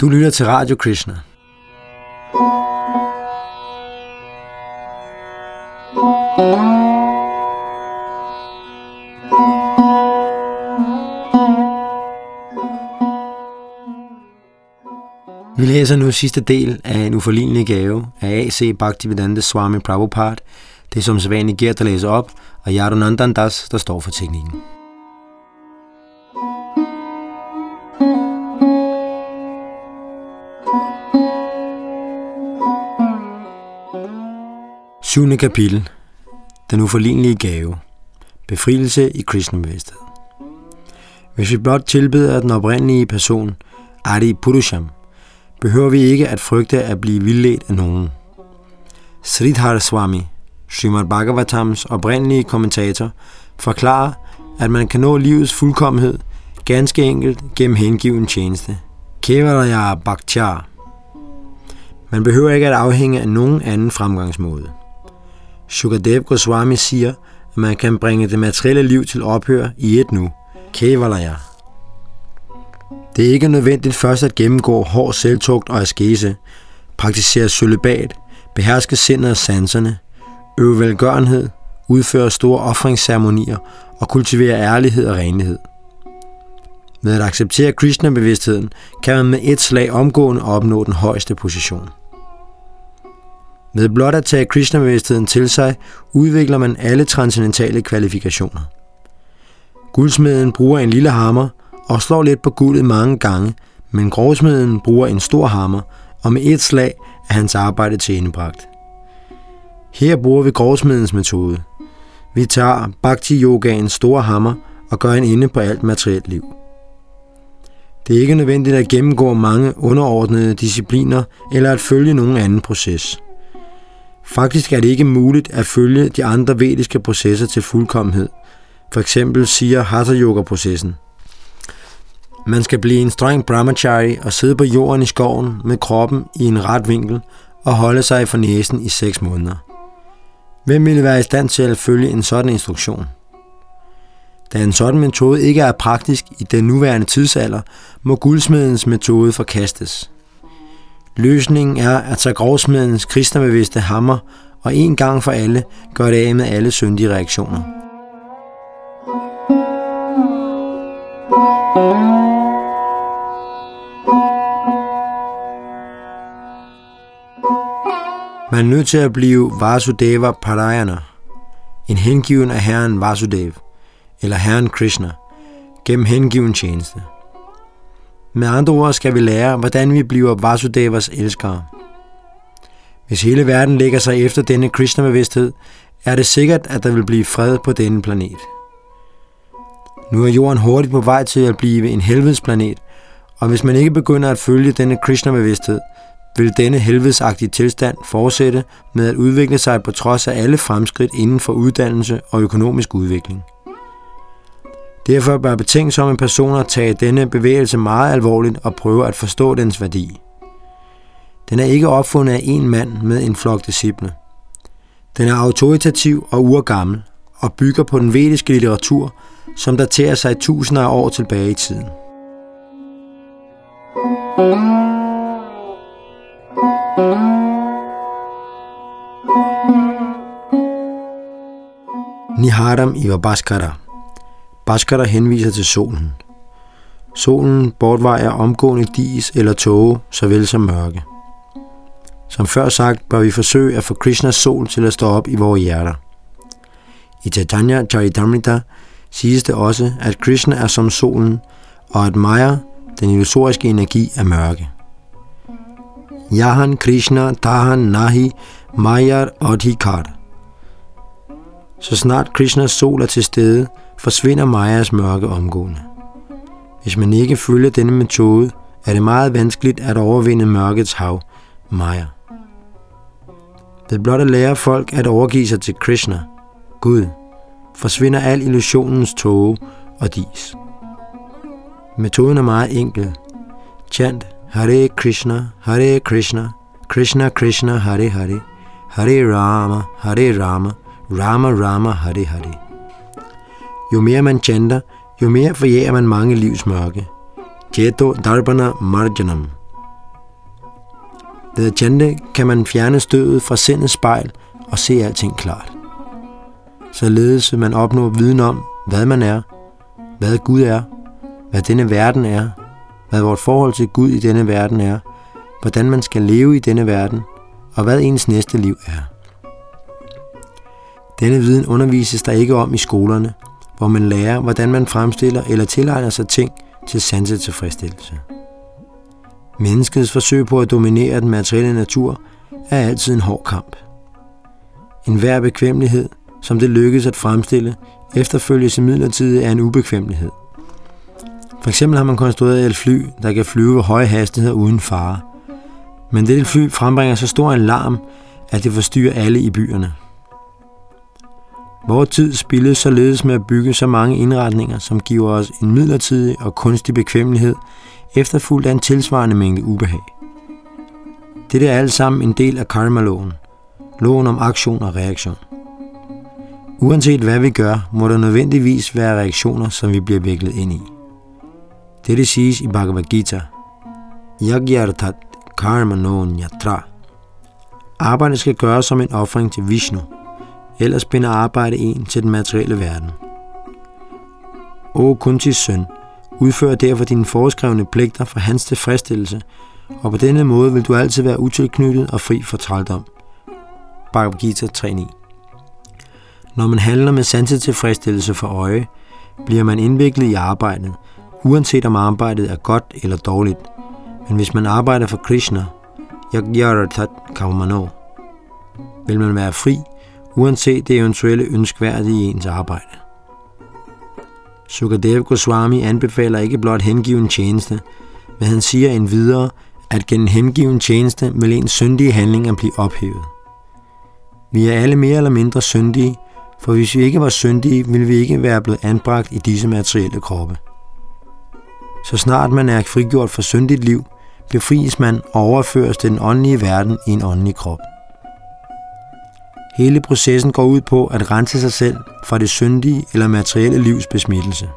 Du lytter til Radio Krishna. Vi læser nu sidste del af en uforlignelig gave af A.C. Bhaktivedanta Swami Prabhupada. Det er som sædvanligt Gert, der læser op, og Yadunandan Das, der står for teknikken. 7. kapitel. Den uforlignelige gave. Befrielse i Krishna-bevidsthed. Hvis vi blot tilbeder den oprindelige person, Adi Purusham, behøver vi ikke at frygte at blive vildledt af nogen. Sridhar Swami, Srimad Bhagavatams oprindelige kommentator, forklarer, at man kan nå livets fuldkommenhed ganske enkelt gennem hengiven tjeneste. Kevalaya Bhaktiar. Man behøver ikke at afhænge af nogen anden fremgangsmåde. Shukadev Goswami siger, at man kan bringe det materielle liv til ophør i et nu. Kevalaya. Det er ikke nødvendigt først at gennemgå hård selvtugt og askese, praktisere sølibat, beherske sindet og sanserne, øve velgørenhed, udføre store offringsceremonier og kultivere ærlighed og renlighed. Med at acceptere Krishna-bevidstheden kan man med et slag omgående opnå den højeste position. Ved blot at tage Krishna-bevidstheden til sig, udvikler man alle transcendentale kvalifikationer. Guldsmeden bruger en lille hammer og slår lidt på guldet mange gange, men grovsmeden bruger en stor hammer, og med et slag er hans arbejde tilendebragt. Her bruger vi grovsmedens metode. Vi tager bhakti-yogaens store hammer og gør en inde på alt materielt liv. Det er ikke nødvendigt at gennemgå mange underordnede discipliner eller at følge nogen anden proces. Faktisk er det ikke muligt at følge de andre vediske processer til fuldkommenhed. For eksempel siger Hatha Yoga-processen. Man skal blive en streng brahmachari og sidde på jorden i skoven med kroppen i en ret vinkel og holde sig for næsen i 6 måneder. Hvem ville være i stand til at følge en sådan instruktion? Da en sådan metode ikke er praktisk i den nuværende tidsalder, må guldsmedens metode forkastes. Løsningen er at tage grovsmedens kristnebevidste hammer og en gang for alle gøre det af med alle syndige reaktioner. Man er nødt til at blive Vasudeva Parayana, en hengiven af Herren Vasudev, eller Herren Krishna, gennem hengiven tjeneste. Med andre ord skal vi lære, hvordan vi bliver Vasudevas elskere. Hvis hele verden lægger sig efter denne Krishna-bevidsthed, er det sikkert, at der vil blive fred på denne planet. Nu er jorden hurtigt på vej til at blive en helvedesplanet, og hvis man ikke begynder at følge denne Krishna-bevidsthed, vil denne helvedesagtige tilstand fortsætte med at udvikle sig på trods af alle fremskridt inden for uddannelse og økonomisk udvikling. Derfor bør betænksomme personer tage denne bevægelse meget alvorligt og prøve at forstå dens værdi. Den er ikke opfundet af en mand med en flok disciple. Den er autoritativ og urgammel og bygger på den vediske litteratur, som daterer sig tusinder af år tilbage i tiden. Niharam Iva Bhaskara henviser til solen. Solen bortvejer omgående dis eller tåge, såvel som mørke. Som før sagt, bør vi forsøge at få Krishnas sol til at stå op i vores hjerter. I Chaitanya Charitamrita siges det også, at Krishna er som solen, og at Maya, den illusoriske energi, er mørke. Yahan Krishna Tahan Nahi Mayar Adhikar. Så snart Krishnas sol er til stede, forsvinder Majas mørke omgående. Hvis man ikke følger denne metode, er det meget vanskeligt at overvinde mørkets hav, Maya. Ved blot at lære folk at overgive sig til Krishna, Gud, forsvinder al illusionens tåge og dis. Metoden er meget enkel. Chant Hare Krishna, Hare Krishna, Krishna Krishna, Hare Hare, Hare Rama, Hare Rama, Rama Rama, Hare Hare. Jo mere man chanter, jo mere forjærer man mange livs mørke. Jeto Darbana Marjanam. Ved Jante kan man fjerne støvet fra sindets spejl og se alting klart. Således man opnår viden om, hvad man er, hvad Gud er, hvad denne verden er, hvad vort forhold til Gud i denne verden er, hvordan man skal leve i denne verden, og hvad ens næste liv er. Denne viden undervises der ikke om i skolerne, hvor man lærer, hvordan man fremstiller eller tilegner sig ting til sansetilfredsstillelse. Menneskets forsøg på at dominere den materielle natur er altid en hård kamp. En hver bekvemmelighed, som det lykkes at fremstille, efterfølges imidlertid af en ubekvemmelighed. For eksempel har man konstrueret et fly, der kan flyve ved høje hastigheder uden fare. Men dette fly frembringer så stor en larm, at det forstyrrer alle i byerne. Vores tid spilles således med at bygge så mange indretninger, som giver os en midlertidig og kunstig bekvemmelighed, efterfulgt af en tilsvarende mængde ubehag. Dette er alt sammen en del af karma-loven, loven om aktion og reaktion. Uanset hvad vi gør, må der nødvendigvis være reaktioner, som vi bliver viklet ind i. Dette siges i Bhagavad Gita. Yagyartat karma non yatra. Arbejdet skal gøres som en offring til Vishnu, ellers binder arbejde en til den materielle verden. O Kuntis søn, udfør derfor dine foreskrevne pligter for hans tilfredsstillelse, og på denne måde vil du altid være utilknyttet og fri for trældom. Bhagavad Gita 3.9 Når man handler med sanset tilfredsstillelse for øje, bliver man indviklet i arbejdet, uanset om arbejdet er godt eller dårligt. Men hvis man arbejder for Krishna, Yagyaratat Kaumano, vil man være fri, uanset det eventuelle ønskværdige i ens arbejde. Sukadev Goswami anbefaler ikke blot hengiven tjeneste, men han siger endvidere, at gennem hengiven tjeneste vil ens syndige handlinger blive ophævet. Vi er alle mere eller mindre syndige, for hvis vi ikke var syndige, ville vi ikke være blevet anbragt i disse materielle kroppe. Så snart man er frigjort fra syndigt liv, befries man og overføres til den åndelige verden i en åndelig krop. Hele processen går ud på at rense sig selv fra det syndige eller materielle livs besmittelse.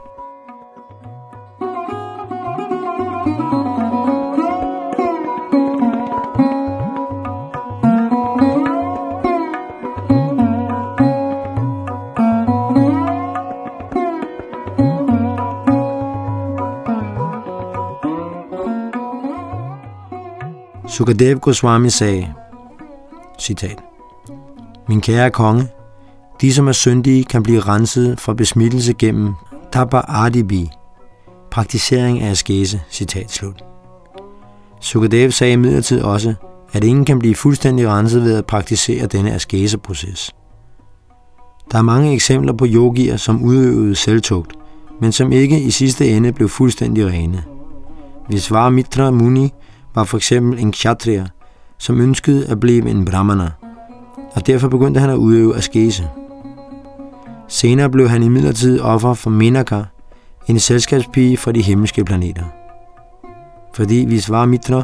Sukadev Goswami sagde, citat, min kære konge, de som er syndige kan blive renset fra besmittelse gennem tapa adibi, praktisering af askese, citat slut. Sukadev sagde imidlertid også, at ingen kan blive fuldstændig renset ved at praktisere denne askeseproces. Der er mange eksempler på yogier, som udøvede selvtugt, men som ikke i sidste ende blev fuldstændig rene. Hvis Mitra Muni var for eksempel en kshatriya, som ønskede at blive en brahmana, og derfor begyndte han at udøve askese. Senere blev han imidlertid offer for Menaka, en selskabspige fra de himmelske planeter. Fordi Visvamitra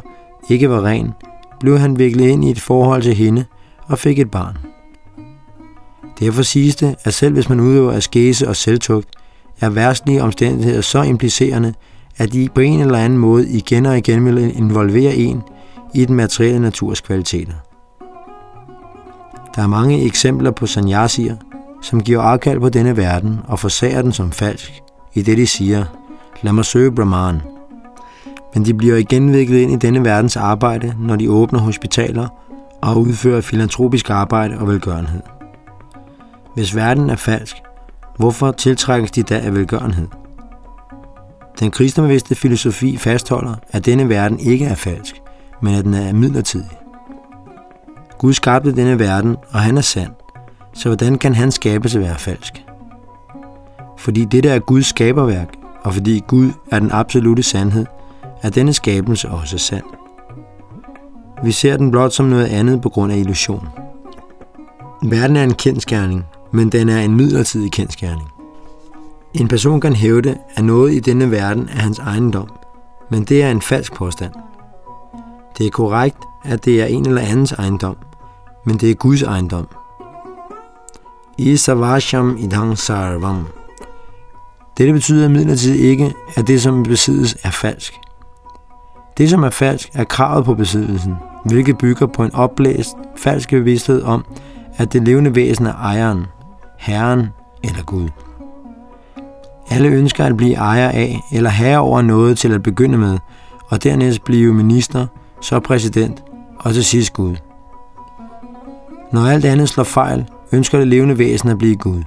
ikke var ren, blev han viklet ind i et forhold til hende og fik et barn. Derfor siges det, at selv hvis man udøver askese og selvtugt, er værstlige omstændigheder så implicerende, at de på en eller anden måde igen og igen vil involvere en i den materielle naturs kvaliteter. Der er mange eksempler på sanyasier, som giver afkald på denne verden og forsager den som falsk, i det de siger, lad mig søge Brahman. Men de bliver igen viklet ind i denne verdens arbejde, når de åbner hospitaler og udfører filantropisk arbejde og velgørenhed. Hvis verden er falsk, hvorfor tiltrækkes de da af velgørenhed? Den kristenbevidste filosofi fastholder, at denne verden ikke er falsk, men at den er midlertidig. Gud skabte denne verden, og han er sand, så hvordan kan han skabe sig være falsk? Fordi dette er Guds skaberværk, og fordi Gud er den absolute sandhed, er denne skabelse også sand. Vi ser den blot som noget andet på grund af illusion. Verden er en kendskærning, men den er en midlertidig kendskærning. En person kan hævde, at noget i denne verden er hans ejendom, men det er en falsk påstand. Det er korrekt, at det er en eller andens ejendom, men det er Guds ejendom. Isavasham idang sarvam. Dette betyder imidlertid ikke, at det, som besiddes, er falsk. Det, som er falsk, er kravet på besiddelsen, hvilket bygger på en oplæst, falsk bevidsthed om, at det levende væsen er ejeren, herren eller Gud. Alle ønsker at blive ejer af eller herre over noget til at begynde med, og dernæst blive minister, så præsident og til sidst Gud. Når alt andet slår fejl, ønsker det levende væsen at blive Gud.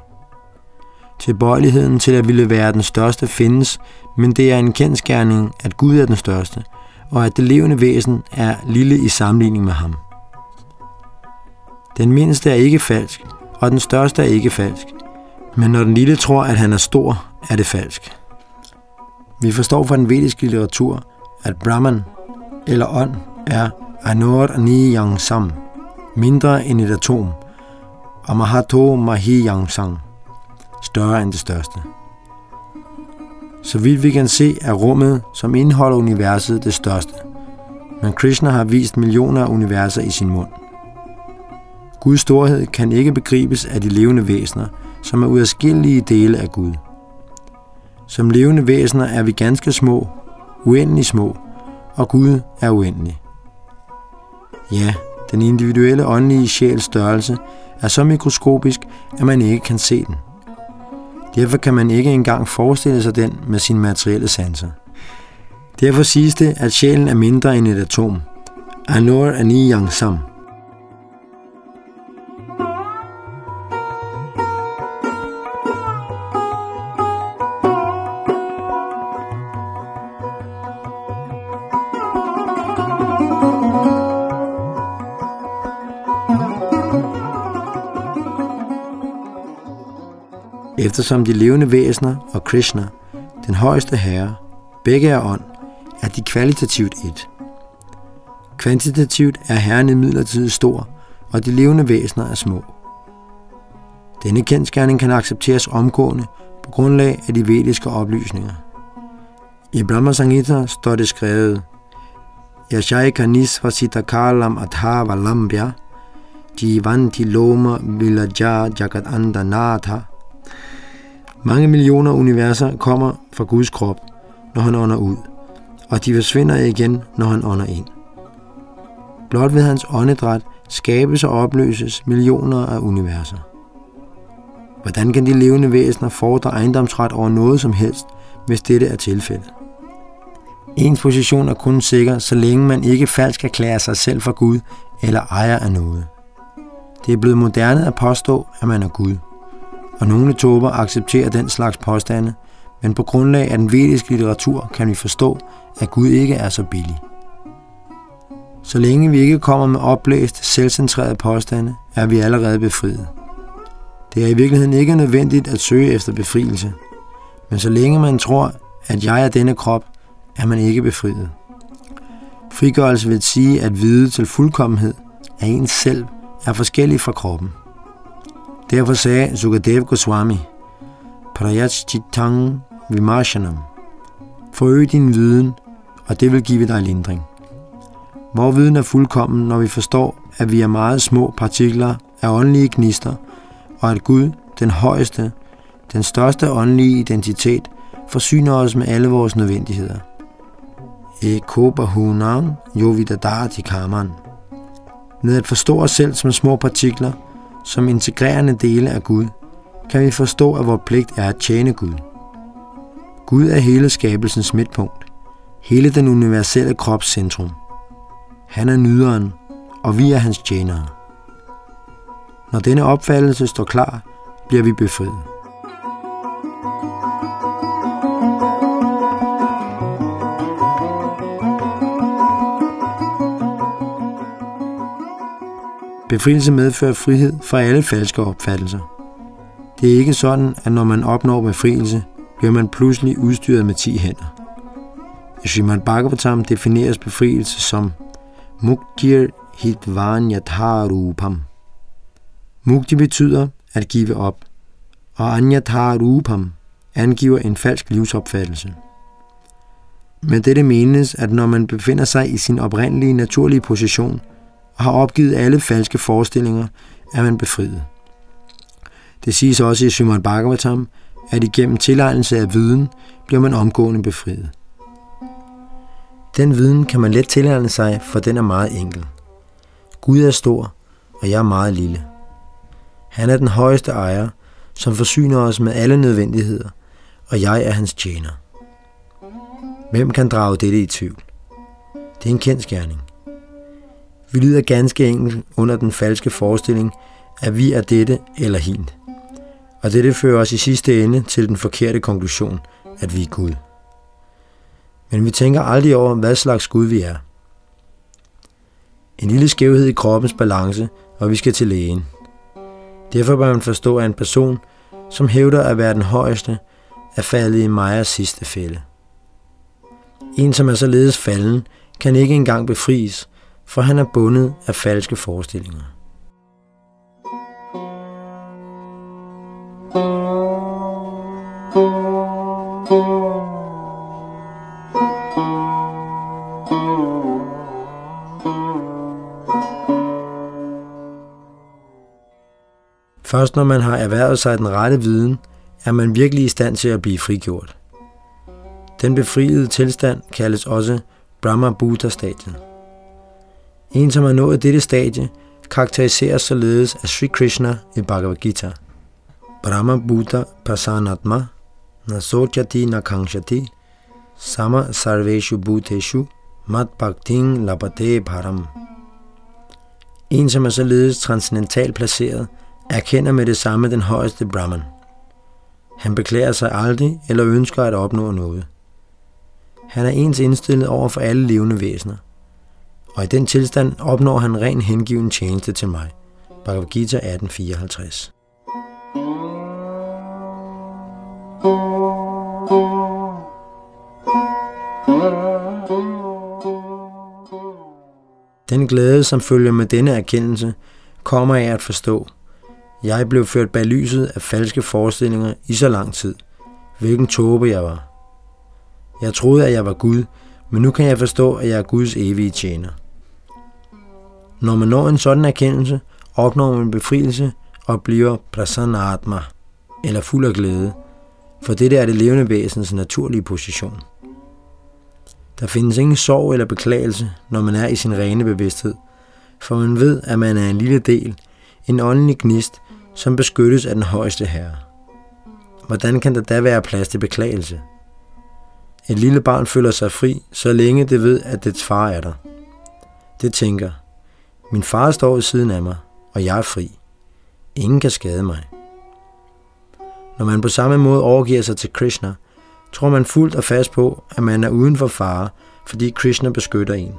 Tilbøjeligheden til at ville være den største findes, men det er en kendskærning, at Gud er den største, og at det levende væsen er lille i sammenligning med ham. Den mindste er ikke falsk, og den største er ikke falsk. Men når den lille tror, at han er stor, er det falsk. Vi forstår fra den vediske litteratur, at Brahman, eller ånd, er Anor Niyang Sam, mindre end et atom, og Mahato Mahi Yangsang, større end det største. Så vidt vi kan se, er rummet, som indeholder universet, det største. Men Krishna har vist millioner af universer i sin mund. Guds storhed kan ikke begribes af de levende væsener, som er udadskillige dele af Gud. Som levende væsener er vi ganske små, uendelig små, og Gud er uendelig. Ja, den individuelle åndelige sjæls størrelse er så mikroskopisk, at man ikke kan se den. Derfor kan man ikke engang forestille sig den med sine materielle sanser. Derfor siges det, at sjælen er mindre end et atom. Anor Ani Yang Sam – eftersom de levende væsener og Krishna, den højeste herre, begge er ånd, er de kvalitativt et. Kvantitativt er herren imidlertid stor, og de levende væsener er små. Denne kendskærning kan accepteres omgående på grundlag af de vediske oplysninger. I Brahma Sangita står det skrevet, Yashaika nisvasita kalam atha valambya, jivanti loma vilaja jagat andanatha, mange millioner universer kommer fra Guds krop, når han ånder ud, og de forsvinder igen, når han ånder ind. Blot ved hans åndedræt skabes og opløses millioner af universer. Hvordan kan de levende væsener fordre ejendomsret over noget som helst, hvis dette er tilfældet? Ens position er kun sikker, så længe man ikke falsk erklærer sig selv for Gud eller ejer af noget. Det er blevet moderne at påstå, at man er Gud – og nogle tober accepterer den slags påstande, men på grundlag af den vediske litteratur kan vi forstå, at Gud ikke er så billig. Så længe vi ikke kommer med oplæst, selvcentrerede påstande, er vi allerede befriet. Det er i virkeligheden ikke nødvendigt at søge efter befrielse, men så længe man tror, at jeg er denne krop, er man ikke befriet. Frigørelse vil sige at vide til fuldkommenhed, at ens selv er forskellig fra kroppen. Derfor sagde Sukadev Goswami, Prayachitang Vimarshanam, forøg din viden, og det vil give dig lindring. Vor viden er fuldkommen, når vi forstår, at vi er meget små partikler af åndelige gnister, og at Gud, den højeste, den største åndelige identitet, forsyner os med alle vores nødvendigheder. Eko bahunang yovidadati kaman. Med at forstå os selv som små partikler – som integrerende dele af Gud, kan vi forstå, at vores pligt er at tjene Gud. Gud er hele skabelsens midtpunkt, hele den universelle krops centrum. Han er nyderen, og vi er hans tjenere. Når denne opfattelse står klar, bliver vi befriet. Befrielse medfører frihed fra alle falske opfattelser. Det er ikke sådan, at når man opnår befrielse, bliver man pludselig udstyret med ti hænder. I Srimad Bhagavatam defineres befrielse som Muktir Hitvanyatharupam. Mukti betyder at give op, og Anyatharupam angiver en falsk livsopfattelse. Med dette menes, at når man befinder sig i sin oprindelige naturlige position, og har opgivet alle falske forestillinger, er man befriet. Det siges også i Simon Bhagavatam, at igennem tilegnelse af viden bliver man omgående befriet. Den viden kan man let tilegne sig, for den er meget enkel. Gud er stor, og jeg er meget lille. Han er den højeste ejer, som forsyner os med alle nødvendigheder, og jeg er hans tjener. Hvem kan drage dette i tvivl? Det er en kendskærning. Vi lider ganske enkelt under den falske forestilling, at vi er dette eller hin. Og dette fører os i sidste ende til den forkerte konklusion, at vi er Gud. Men vi tænker aldrig over, hvad slags Gud vi er. En lille skævhed i kroppens balance, og vi skal til lægen. Derfor bør man forstå, at en person, som hævder at være den højeste, er faldet i Majas sidste fælde. En, som er således falden, kan ikke engang befries, for han er bundet af falske forestillinger. Først når man har erhvervet sig den rette viden, er man virkelig i stand til at blive frigjort. Den befriede tilstand kaldes også Brahma Buddha-stadiet. En, som har nået dette stadie, karakteriseres således af Sri Krishna i Bhagavad Gita. Brahma Buddha Pasanatma Nasochati Nakangshati Sama Sarveshu Bhuteshu Mat Bhakting Labate Bharam. En, som er således transcendentalt placeret, erkender med det samme den højeste Brahman. Han beklager sig aldrig eller ønsker at opnå noget. Han er ens indstillet over for alle levende væsener. Og i den tilstand opnår han ren hengiven tjeneste til mig. Bhagavad Gita 1854. Den glæde, som følger med denne erkendelse, kommer af at forstå. Jeg blev ført bag lyset af falske forestillinger i så lang tid. Hvilken tåbe jeg var. Jeg troede, at jeg var Gud, men nu kan jeg forstå, at jeg er Guds evige tjener. Når man når en sådan erkendelse, opnår man befrielse og bliver prasanatma, eller fuld af glæde, for det er det levende væsens naturlige position. Der findes ingen sorg eller beklagelse, når man er i sin rene bevidsthed, for man ved, at man er en lille del, en åndelig gnist, som beskyttes af den højeste herre. Hvordan kan der da være plads til beklagelse? Et lille barn føler sig fri, så længe det ved, at dets far er der. Det tænker, min far står ved siden af mig, og jeg er fri. Ingen kan skade mig. Når man på samme måde overgiver sig til Krishna, tror man fuldt og fast på, at man er uden for fare, fordi Krishna beskytter en.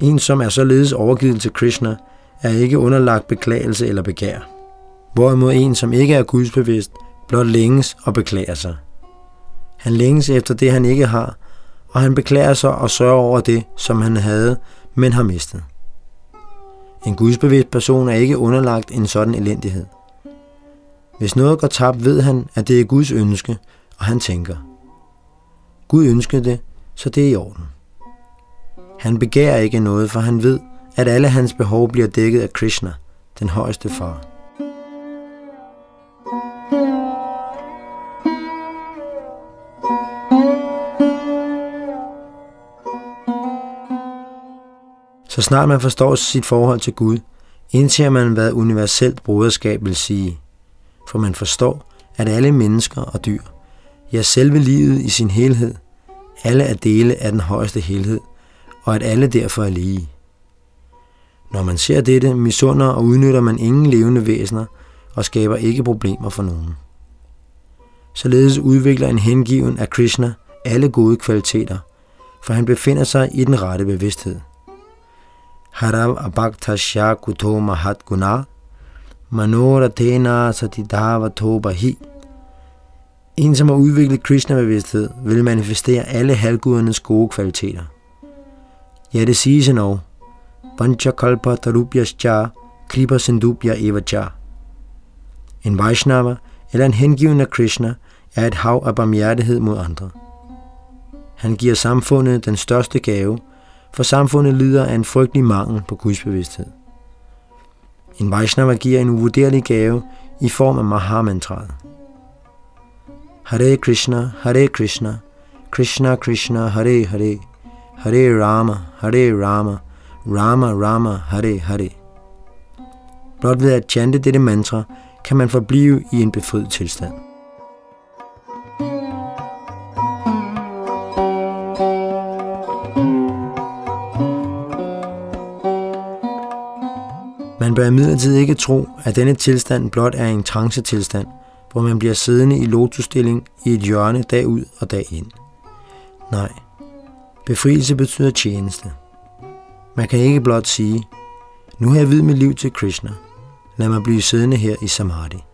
En, som er således overgivet til Krishna, er ikke underlagt beklagelse eller begær. Hvorimod en, som ikke er gudsbevidst, blot længes og beklager sig. Han længes efter det, han ikke har, og han beklager sig og sørger over det, som han havde, men har mistet. En gudsbevidst person er ikke underlagt en sådan elendighed. Hvis noget går tabt, ved han, at det er Guds ønske, og han tænker, Gud ønskede det, så det er i orden. Han begærer ikke noget, for han ved, at alle hans behov bliver dækket af Krishna, den højeste far. Så snart man forstår sit forhold til Gud, indser man, hvad universelt broderskab vil sige. For man forstår, at alle mennesker og dyr, ja selve livet i sin helhed, alle er dele af den højeste helhed, og at alle derfor er lige. Når man ser dette, misunder og udnytter man ingen levende væsener og skaber ikke problemer for nogen. Således udvikler en hengiven af Krishna alle gode kvaliteter, for han befinder sig i den rette bevidsthed. Harav abhaktasya kuto mahat guna, manoratena satidhavatho bahi. En, som har udviklet Krishna-bevidsthed, vil manifestere alle halvgudernes gode kvaliteter. Ja, det siges endnu, Panchakalpa Tarupyascha Kripa sindubhya Evacha. En Vaishnava eller en hengiven af Krishna er et hav af barmhjertighed mod andre. Han giver samfundet den største gave, for samfundet lider af en frygtelig mangel på gudsbevidsthed. En Vaishnava giver en uvurderlig gave i form af Mahamantraet. Hare Krishna, Hare Krishna, Krishna Krishna, Hare Hare, Hare Rama, Hare Rama, Rama Rama, Hare Hare. Blot ved at chante dette mantra, kan man forblive i en befriet tilstand. Man bør imidlertid ikke tro, at denne tilstand blot er en trancetilstand, hvor man bliver siddende i lotusstilling i et hjørne dag ud og dag ind. Nej, befrielse betyder tjeneste. Man kan ikke blot sige, nu har jeg vidt mit liv til Krishna. Lad mig blive siddende her i Samadhi.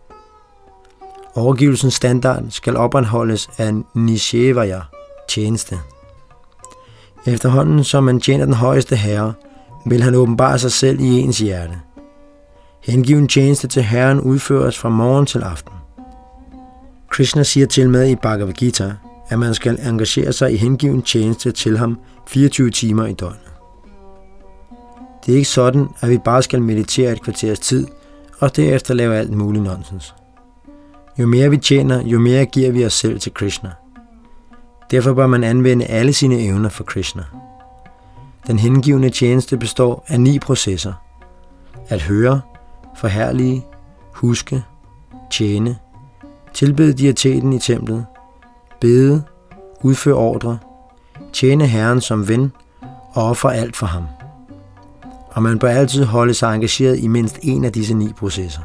Overgivelsens standard skal opretholdes af Nishevaya, tjeneste. Efterhånden som man tjener den højeste herre, vil han åbenbare sig selv i ens hjerte. Hengiven tjeneste til Herren udføres fra morgen til aften. Krishna siger til med i Bhagavad Gita, at man skal engagere sig i hengiven tjeneste til ham 24 timer i døgnet. Det er ikke sådan, at vi bare skal meditere et kvarters tid, og derefter lave alt muligt nonsens. Jo mere vi tjener, jo mere giver vi os selv til Krishna. Derfor bør man anvende alle sine evner for Krishna. Den hengivende tjeneste består af ni processer. At høre, forherlige, huske, tjene, tilbede diateten i templet, bede, udføre ordre, tjene Herren som ven og ofre alt for ham. Og man bør altid holde sig engageret i mindst en af disse ni processer.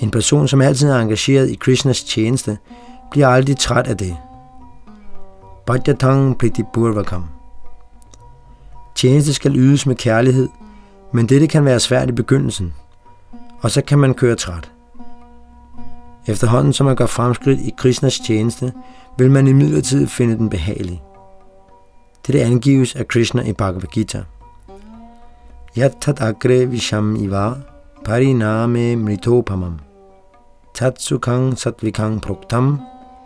En person, som altid er engageret i Krishnas tjeneste, bliver aldrig træt af det. Bhajatang Pritipurvakam. Tjeneste skal ydes med kærlighed, men dette kan være svært i begyndelsen, og så kan man køre træt. Efterhånden som man gør fremskridt i Krishnas tjeneste, vil man i finde den behagelig. Dette angives af Krishna i Bhagavad Gita. Yathat agre visham iva pariname mritopamam tatsukang satvikang proktam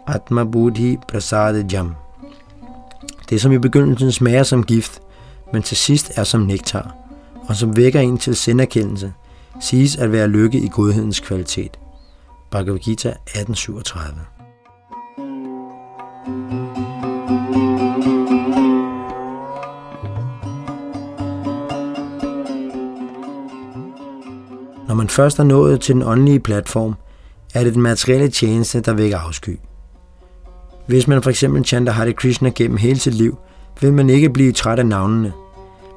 atma buddhi prasade jam. Det som i begyndelsen smager som gift, men til sidst er som nektar, og som vækker en til sinderkendelse, siges at være lykke i godhedens kvalitet. Bhagavad Gita 1837 Når man først er nået til den åndelige platform, er det den materielle tjeneste, der vækker afsky. Hvis man for eksempel chanter Hare Krishna gennem hele sit liv, vil man ikke blive træt af navnene.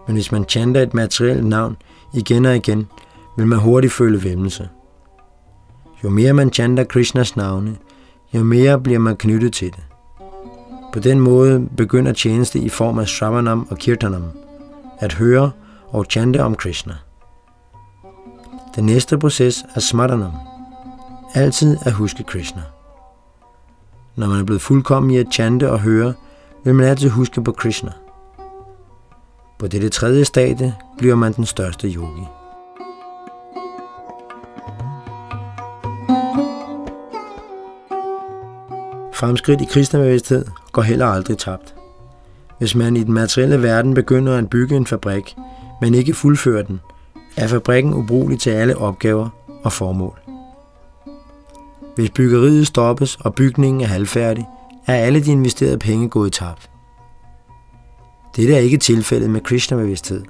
Men hvis man chanter et materielt navn igen og igen, vil man hurtigt føle væmmelse. Jo mere man chanter Krishnas navne, jo mere bliver man knyttet til det. På den måde begynder tjeneste i form af Shravanam og Kirtanam, at høre og chante om Krishna. Den næste proces er Smaranam, altid at huske Krishna. Når man er blevet fuldkommen i at chante og høre, vil man altid huske på Krishna. På dette tredje stadie bliver man den største yogi. Fremskridt i kristnebevidsthed går heller aldrig tabt. Hvis man i den materielle verden begynder at bygge en fabrik, men ikke fuldfører den, er fabrikken ubrugelig til alle opgaver og formål. Hvis byggeriet stoppes og bygningen er halvfærdig, er alle de investerede penge gået tabt. Dette er ikke tilfældet med Krishna-bevidsthed.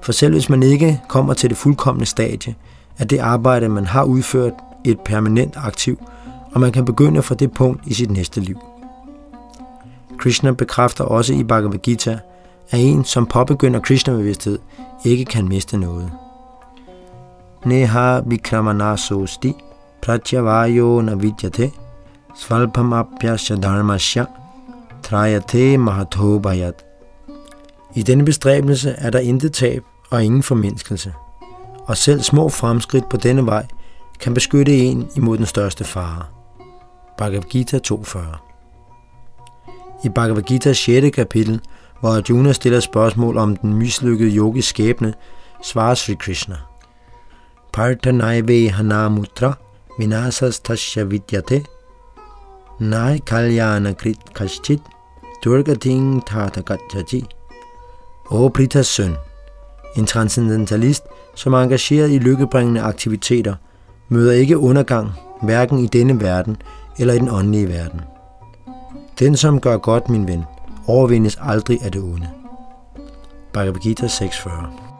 For selv hvis man ikke kommer til det fuldkommende stadie, er det arbejde, man har udført, et permanent aktiv, og man kan begynde fra det punkt i sit næste liv. Krishna bekræfter også i Bhagavad Gita, at en, som påbegynder Krishna-bevidsthed, ikke kan miste noget. Neha vikramana sosti pratyavayo navidyate svalpamapyasya dharmasya trayate mahatho bhayat. I denne bestræbelse er der intet tab og ingen formindskelse, og selv små fremskridt på denne vej kan beskytte en imod den største fare. Bhagavad Gita 2.40 I Bhagavad Gita's 6. kapitel, hvor Arjuna stiller spørgsmål om den mislykkede yogis skæbne, svarer Sri Krishna. Partanaive hanamutra vinasas tasya vidyate nai kalyana krit kashchit durgating tatagachaji. O søn, en transcendentalist, som er engageret i lykkebringende aktiviteter, møder ikke undergang, hverken i denne verden eller i den åndelige verden. Den, som gør godt, min ven, overvindes aldrig af det onde. Bhagavad Gita 6.40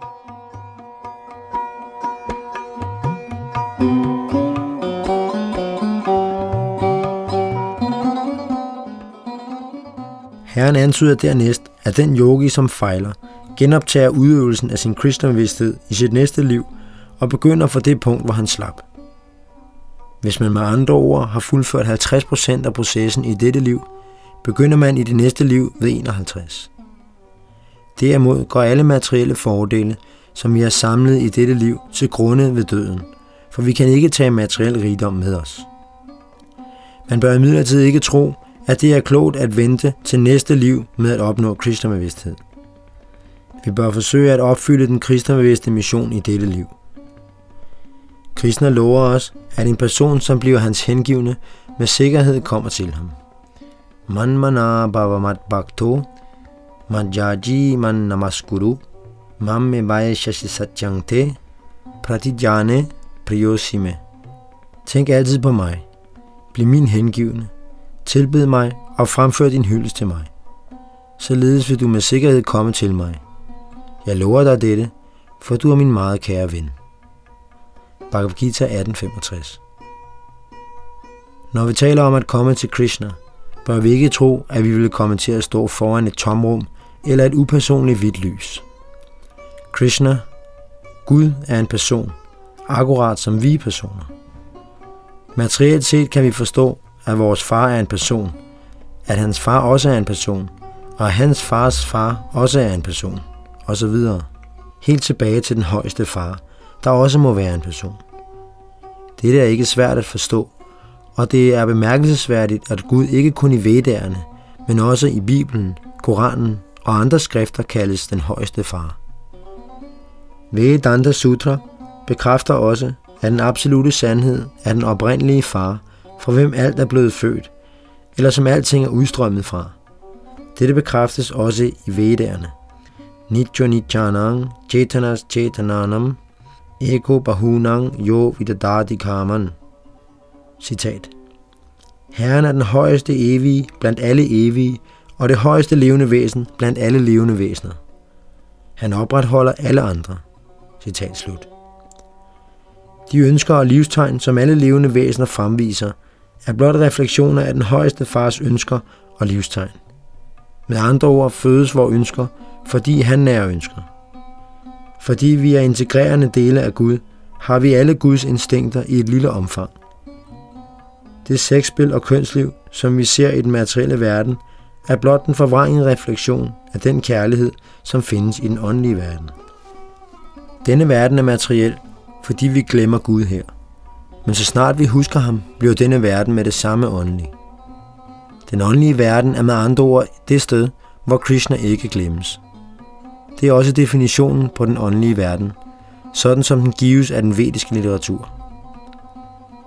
Herren antyder dernæst, at den yogi, som fejler, genoptager udøvelsen af sin kristnebevidsthed i sit næste liv og begynder fra det punkt, hvor han slap. Hvis man med andre ord har fuldført 50% af processen i dette liv, begynder man i det næste liv ved 51. Derimod går alle materielle fordele, som vi har samlet i dette liv, til grunde ved døden, for vi kan ikke tage materiel rigdom med os. Man bør imidlertid ikke tro, at det er klogt at vente til næste liv med at opnå Krishna-bevidsthed. Vi bør forsøge at opfylde den Krishna-bevidste mission i dette liv. Krishna lover os, at en person, som bliver hans hengivne, med sikkerhed kommer til ham. Man mana bhavamat bhakto, manjaji man namaskuru, mamme vaishashi satyang te, pratijane priyosime. Tænk altid på mig. Bliv min hengivne. Tilbed mig og fremfør din hyldest til mig. Således vil du med sikkerhed komme til mig. Jeg lover dig dette, for du er min meget kære ven. Bhagavad Gita 1865 Når vi taler om at komme til Krishna, bør vi ikke tro, at vi vil komme til at stå foran et tomrum eller et upersonligt hvidt lys. Krishna, Gud, er en person, akkurat som vi personer. Materielt set kan vi forstå, at vores far er en person, at hans far også er en person, og at hans fars far også er en person, osv. Helt tilbage til den højeste far, der også må være en person. Dette er ikke svært at forstå, og det er bemærkelsesværdigt, at Gud ikke kun i Vedderne, men også i Bibelen, Koranen og andre skrifter kaldes den højeste far. Vedanta Sutra bekræfter også, at den absolute sandhed er den oprindelige far, fra hvem alt er blevet født, eller som alting er udstrømmet fra. Dette bekræftes også i Vedderne. Nityo Nityanang Chetanas Chetananam Eko Bahunang Jo Vidadadi Karman. Citat. Herren er den højeste evige blandt alle evige, og det højeste levende væsen blandt alle levende væsener. Han opretholder alle andre. Citat slut. De ønsker og livstegn, som alle levende væsener fremviser, er blot refleksioner af den højeste fars ønsker og livstegn. Med andre ord fødes vores ønsker, fordi han er ønsker. Fordi vi er integrerende dele af Gud, har vi alle Guds instinkter i et lille omfang. Det sexspil og kønsliv, som vi ser i den materielle verden, er blot en forvrænget refleksion af den kærlighed, som findes i den åndelige verden. Denne verden er materiel, fordi vi glemmer Gud her. Men så snart vi husker ham, bliver denne verden med det samme åndelige. Den åndelige verden er med andre ord det sted, hvor Krishna ikke glemmes. Det er også definitionen på den åndelige verden, sådan som den gives af den vediske litteratur.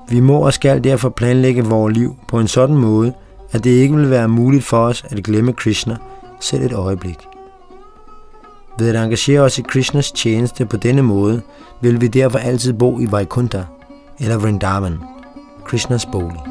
Vi må og skal derfor planlægge vores liv på en sådan måde, at det ikke vil være muligt for os at glemme Krishna selv et øjeblik. Ved at engagere os i Krishnas tjeneste på denne måde, vil vi derfor altid bo i Vaikuntha, eller Vrindavan, Krishnas bolig.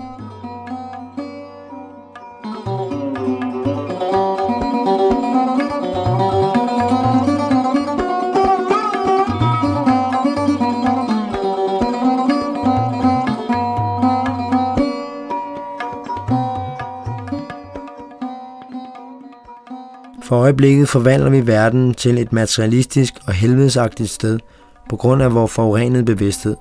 For øjeblikket forvandler vi verden til et materialistisk og helvedesagtigt sted på grund af vores forurenede bevidsthed.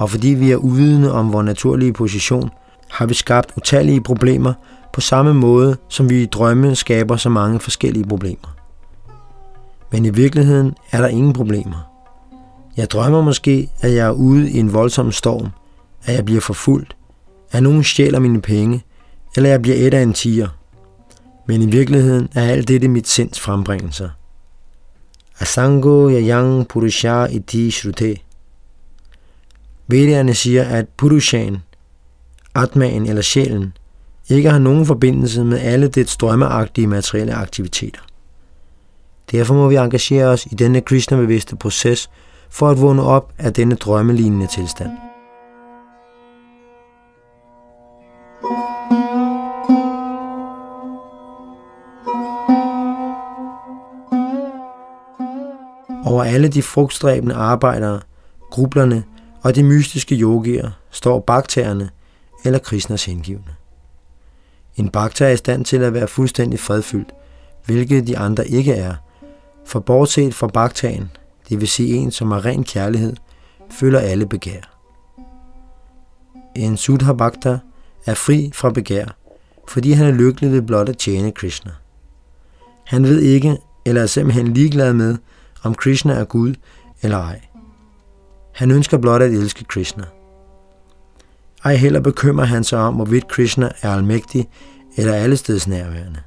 Og fordi vi er uvidende om vores naturlige position, har vi skabt utallige problemer på samme måde, som vi i drømme skaber så mange forskellige problemer. Men i virkeligheden er der ingen problemer. Jeg drømmer måske, at jeg er ude i en voldsom storm, at jeg bliver forfulgt, at nogen stjæler mine penge, eller jeg bliver et af en tiger – men i virkeligheden er alt dette mit sinds frembringelser. Asango yayang purusha iti shrute. Vedderne siger, at Purushan, Atmaen eller sjælen, ikke har nogen forbindelse med alle det drømmeagtige materielle aktiviteter. Derfor må vi engagere os i denne Krishna-bevidste proces for at vågne op af denne drømmelignende tilstand. Over alle de frugtstræbende arbejdere, grublerne, og de mystiske yogier står bakterierne eller Krishnas hengivne. En bakter er i stand til at være fuldstændig fredfyldt, hvilket de andre ikke er, for bortset fra bakterien, det vil sige en, som har ren kærlighed, føler alle begær. En Sudha Bhakta er fri fra begær, fordi han er lykkelig ved blot at tjene Krishna. Han ved ikke, eller er simpelthen ligeglad med, om Krishna er Gud eller ej. Han ønsker blot at elske Krishna. Ej heller bekymrer han sig om, hvorvidt Krishna er almægtig eller allesteds nærværende.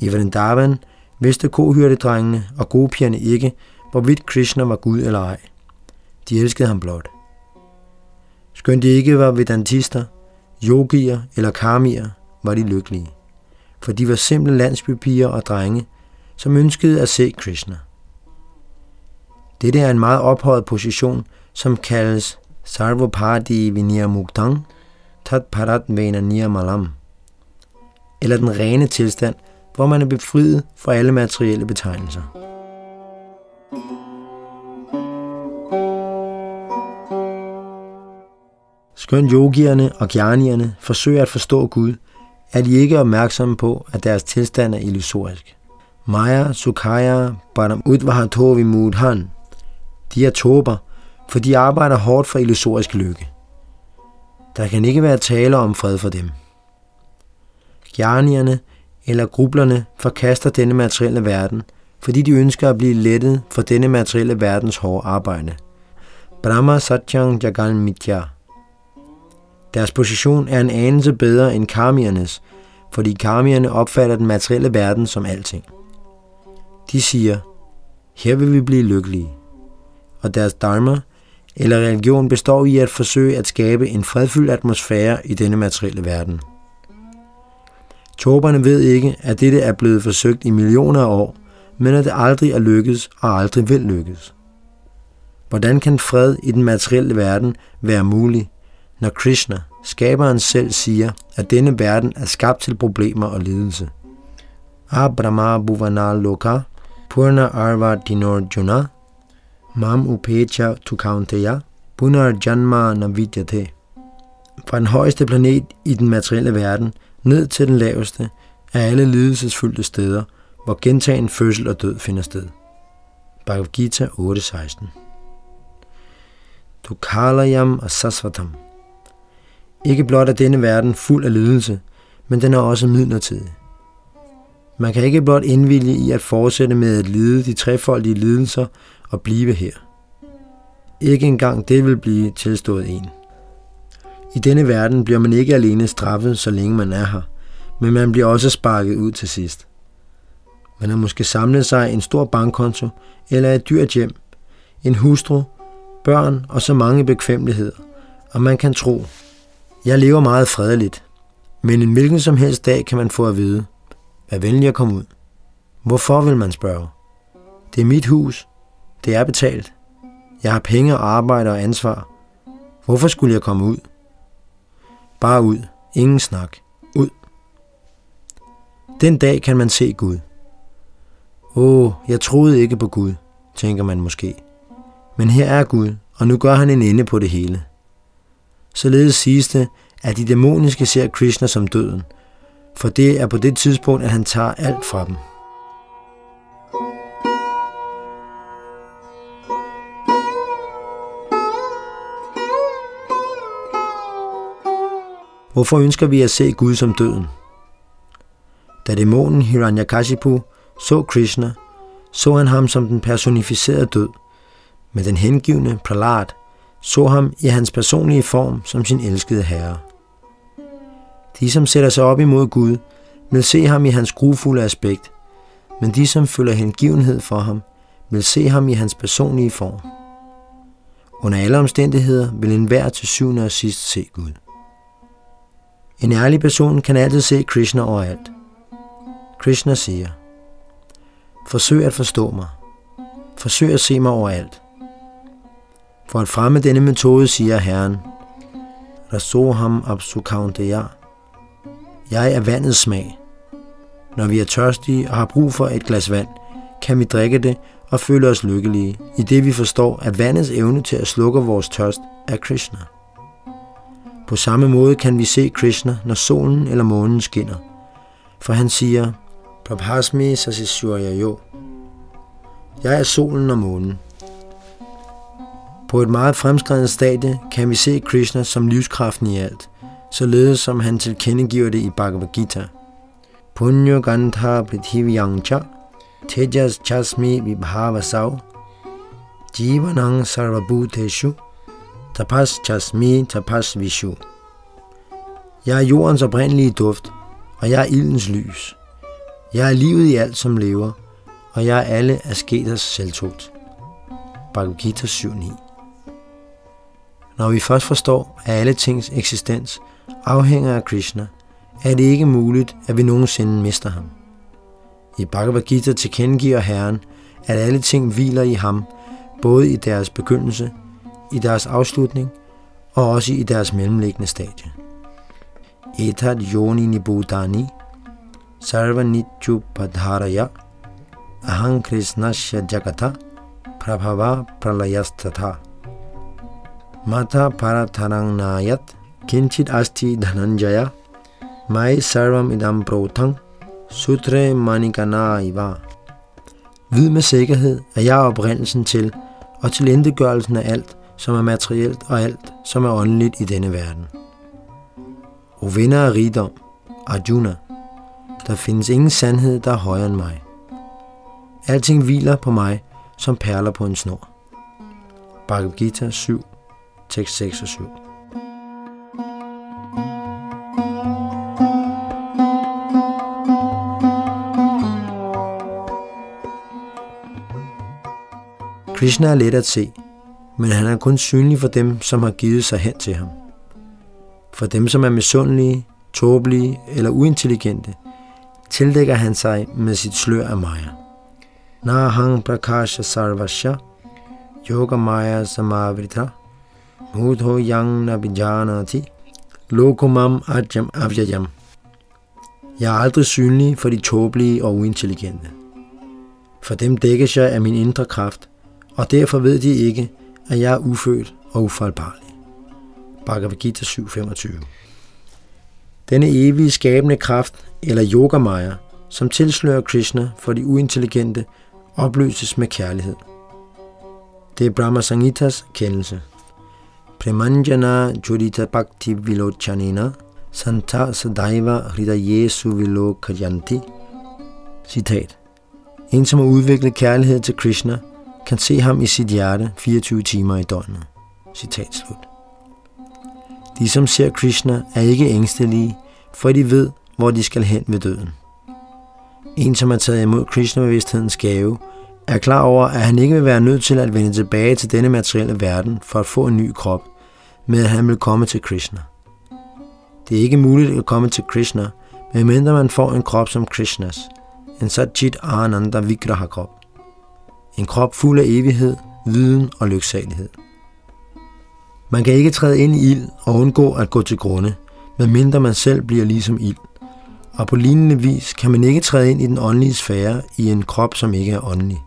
I Vrindavan vidste kohyrdedrengene og gopigerne ikke, hvorvidt Krishna var Gud eller ej. De elskede ham blot. Skønt de ikke var vedantister, yogier eller karmier, var de lykkelige. For de var simple landsbypiger og drenge, som ønskede at se Krishna. Dette er en meget ophøjet position, som kaldes Sarvopadi Vinaya Muktang Tat Parat Vena Malam, eller den rene tilstand, hvor man er befriet fra alle materielle betegnelser. Skønt yogierne og gjernierne forsøger at forstå Gud, er de ikke opmærksomme på, at deres tilstand er illusorisk. Maya Sukhaya Param Udvahatovi Mudhan. De er tober, for de arbejder hårdt for illusorisk lykke. Der kan ikke være tale om fred for dem. Gjanierne eller grublerne forkaster denne materielle verden, fordi de ønsker at blive lettet for denne materielle verdens hårde arbejde. Brahma Satyang Jagan Mitya. Deres position er en anelse bedre end karmiernes, fordi karmierne opfatter den materielle verden som alting. De siger, her vil vi blive lykkelige. Og deres dharma, eller religion, består i at forsøge at skabe en fredfyldt atmosfære i denne materielle verden. Toberne ved ikke, at dette er blevet forsøgt i millioner af år, men at det aldrig er lykkedes og aldrig vil lykkes. Hvordan kan fred i den materielle verden være mulig, når Krishna, skaberen selv, siger, at denne verden er skabt til problemer og lidelse? Abrahma Bhuvana Loka Purna Arva Dinorjuna Mam Upecha Tukaunteya Punar Janma Navidyate Fra den højeste planet i den materielle verden ned til den laveste er alle lidelsesfyldte steder, hvor gentagen fødsel og død finder sted. Bhagavad Gita 8.16 Dukalayam og Sasvatam Ikke blot er denne verden fuld af lidelse, men den er også midlertidig. Man kan ikke blot indvilge i at fortsætte med at lide de trefoldige lidelser og blive her. Ikke engang det vil blive tilstået en. I denne verden bliver man ikke alene straffet, så længe man er her, men man bliver også sparket ud til sidst. Man har måske samlet sig en stor bankkonto eller et dyrt hjem, en hustru, børn og så mange bekvemmeligheder, og man kan tro, jeg lever meget fredeligt, men en hvilken som helst dag kan man få at vide, vær venlig at komme ud. Hvorfor vil man spørge? Det er mit hus. Det er betalt. Jeg har penge og arbejde og ansvar. Hvorfor skulle jeg komme ud? Bare ud. Ingen snak. Ud. Den dag kan man se Gud. Åh, jeg troede ikke på Gud, tænker man måske. Men her er Gud, og nu gør han en ende på det hele. Således siges det, at de dæmoniske ser Krishna som døden, for det er på det tidspunkt, at han tager alt fra dem. Hvorfor ønsker vi at se Gud som døden? Da dæmonen Hiranyakashipu så Krishna, så han ham som den personificerede død, men den hengivne Prahlad så ham i hans personlige form som sin elskede herre. De, som sætter sig op imod Gud, vil se ham i hans grufulde aspekt, men de, som føler hengivenhed for ham, vil se ham i hans personlige form. Under alle omstændigheder vil enhver til syvende og sidst se Gud. En ærlig person kan altid se Krishna overalt. Krishna siger, Forsøg at forstå mig. Forsøg at se mig overalt. For at fremme denne metode siger Herren, Rasoham Absukaundeya. jeg er vandets smag. Når vi er tørstige og har brug for et glas vand, kan vi drikke det og føle os lykkelige, i det vi forstår, at vandets evne til at slukke vores tørst er Krishna. På samme måde kan vi se Krishna, når solen eller månen skinner. For han siger, Prabhasmi Sasishwarya Jo. Jeg er solen og månen. På et meget fremskredent stadie kan vi se Krishna som livskraften i alt, således som han tilkendegiver det i Bhagavad Gita. Punyo Gandha Prithivyangcha Tejas Chasmi Vibhavasav Jivanang Sarvabhuteshu Tapas Chasmi Tapas Vishu Jeg er jordens oprindelige duft, og jeg er ildens lys. Jeg er livet i alt, som lever, og jeg er alle asketers selvtugt. Bhagavad Gita 7.9 Når vi først forstår, at alle tings eksistens afhænger af Krishna, er det ikke muligt, at vi nogensinde mister ham. I Bhagavad Gita tilkendegiver Herren, at alle ting hviler i ham, både i deres begyndelse, i deres afslutning og også i deres mellemliggende stadie. Etat yoni nibudani sarva nityu padharaya aham krishnasya jagata prabhava pralayastata mata paratarang nayat kinchit asti dhananjaya mai sarvam idam protang Sutre Manikana iva. Vid med sikkerhed, at jeg er oprindelsen til og til endegørelsen af alt, som er materielt og alt, som er åndeligt i denne verden. O vinder af rigdom, Arjuna, der findes ingen sandhed, der er højere end mig. Alting hviler på mig, som perler på en snor. Bhagavad Gita 7, tekst 6 og 7. Krishna er let at se, men han er kun synlig for dem, som har givet sig hen til ham. For dem, som er misundelige, tåbelige eller uintelligente, tildækker han sig med sit slør af Maya. Nahang prakasha sarvasya, yoga maya samavrita, mudho yang nabijanati, lokumam ajam avyajam. Jeg er aldrig synlig for de tåbelige og uintelligente. For dem dækkes jeg af min indre kraft, og derfor ved de ikke, at jeg er ufødt og ufejlbarlig. Bhagavad Gita 7.25 Denne evige skabende kraft, eller yogamaya, som tilslører Krishna for de uintelligente, opløses med kærlighed. Det er Brahma Sangitas kendelse. Premanjana Jurita Bhakti Vilochanina Santa Sadaiva Hridayesu Vilokajanti Citat En, som har udviklet kærlighed til Krishna, kan se ham i sit hjerte 24 timer i døgnet. Citat slut. De, som ser Krishna, er ikke ængstelige, for de ved, hvor de skal hen ved døden. En, som har taget imod Krishna-bevidsthedens gave, er klar over, at han ikke vil være nødt til at vende tilbage til denne materielle verden for at få en ny krop, men at han vil komme til Krishna. Det er ikke muligt at komme til Krishna, medmindre man får en krop som Krishnas, en Satchit Ananda Vigraha krop. En krop fuld af evighed, viden og lyksalighed. Man kan ikke træde ind i ild og undgå at gå til grunde, medmindre man selv bliver ligesom ild. Og på lignende vis kan man ikke træde ind i den åndelige sfære i en krop, som ikke er åndelig.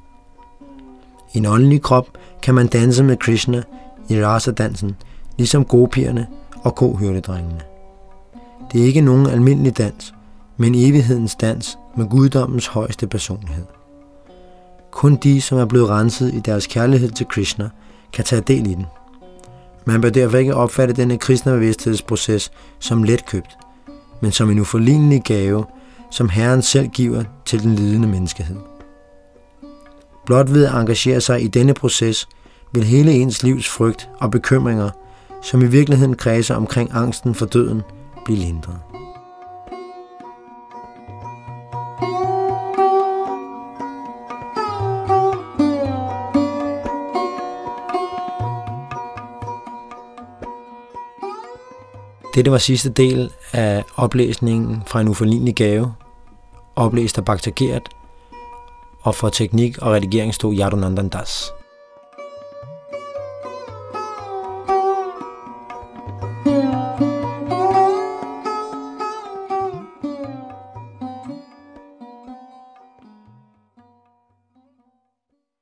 I en åndelig krop kan man danse med Krishna i rasa-dansen, ligesom gopierne og kohyrdedrengene. Det er ikke nogen almindelig dans, men evighedens dans med guddommens højeste personlighed. Kun de, som er blevet renset i deres kærlighed til Krishna, kan tage del i den. Man bør derfor ikke opfatte denne kristnebevidsthedsproces som letkøbt, men som en uforlignelig gave, som Herren selv giver til den lidende menneskehed. Blot ved at engagere sig i denne proces, vil hele ens livs frygt og bekymringer, som i virkeligheden kredser omkring angsten for døden, blive lindret. Dette var sidste del af oplæsningen fra en uforlignelig gave, oplæst af Bhakta og for teknik og redigering stod Yadunandan Das.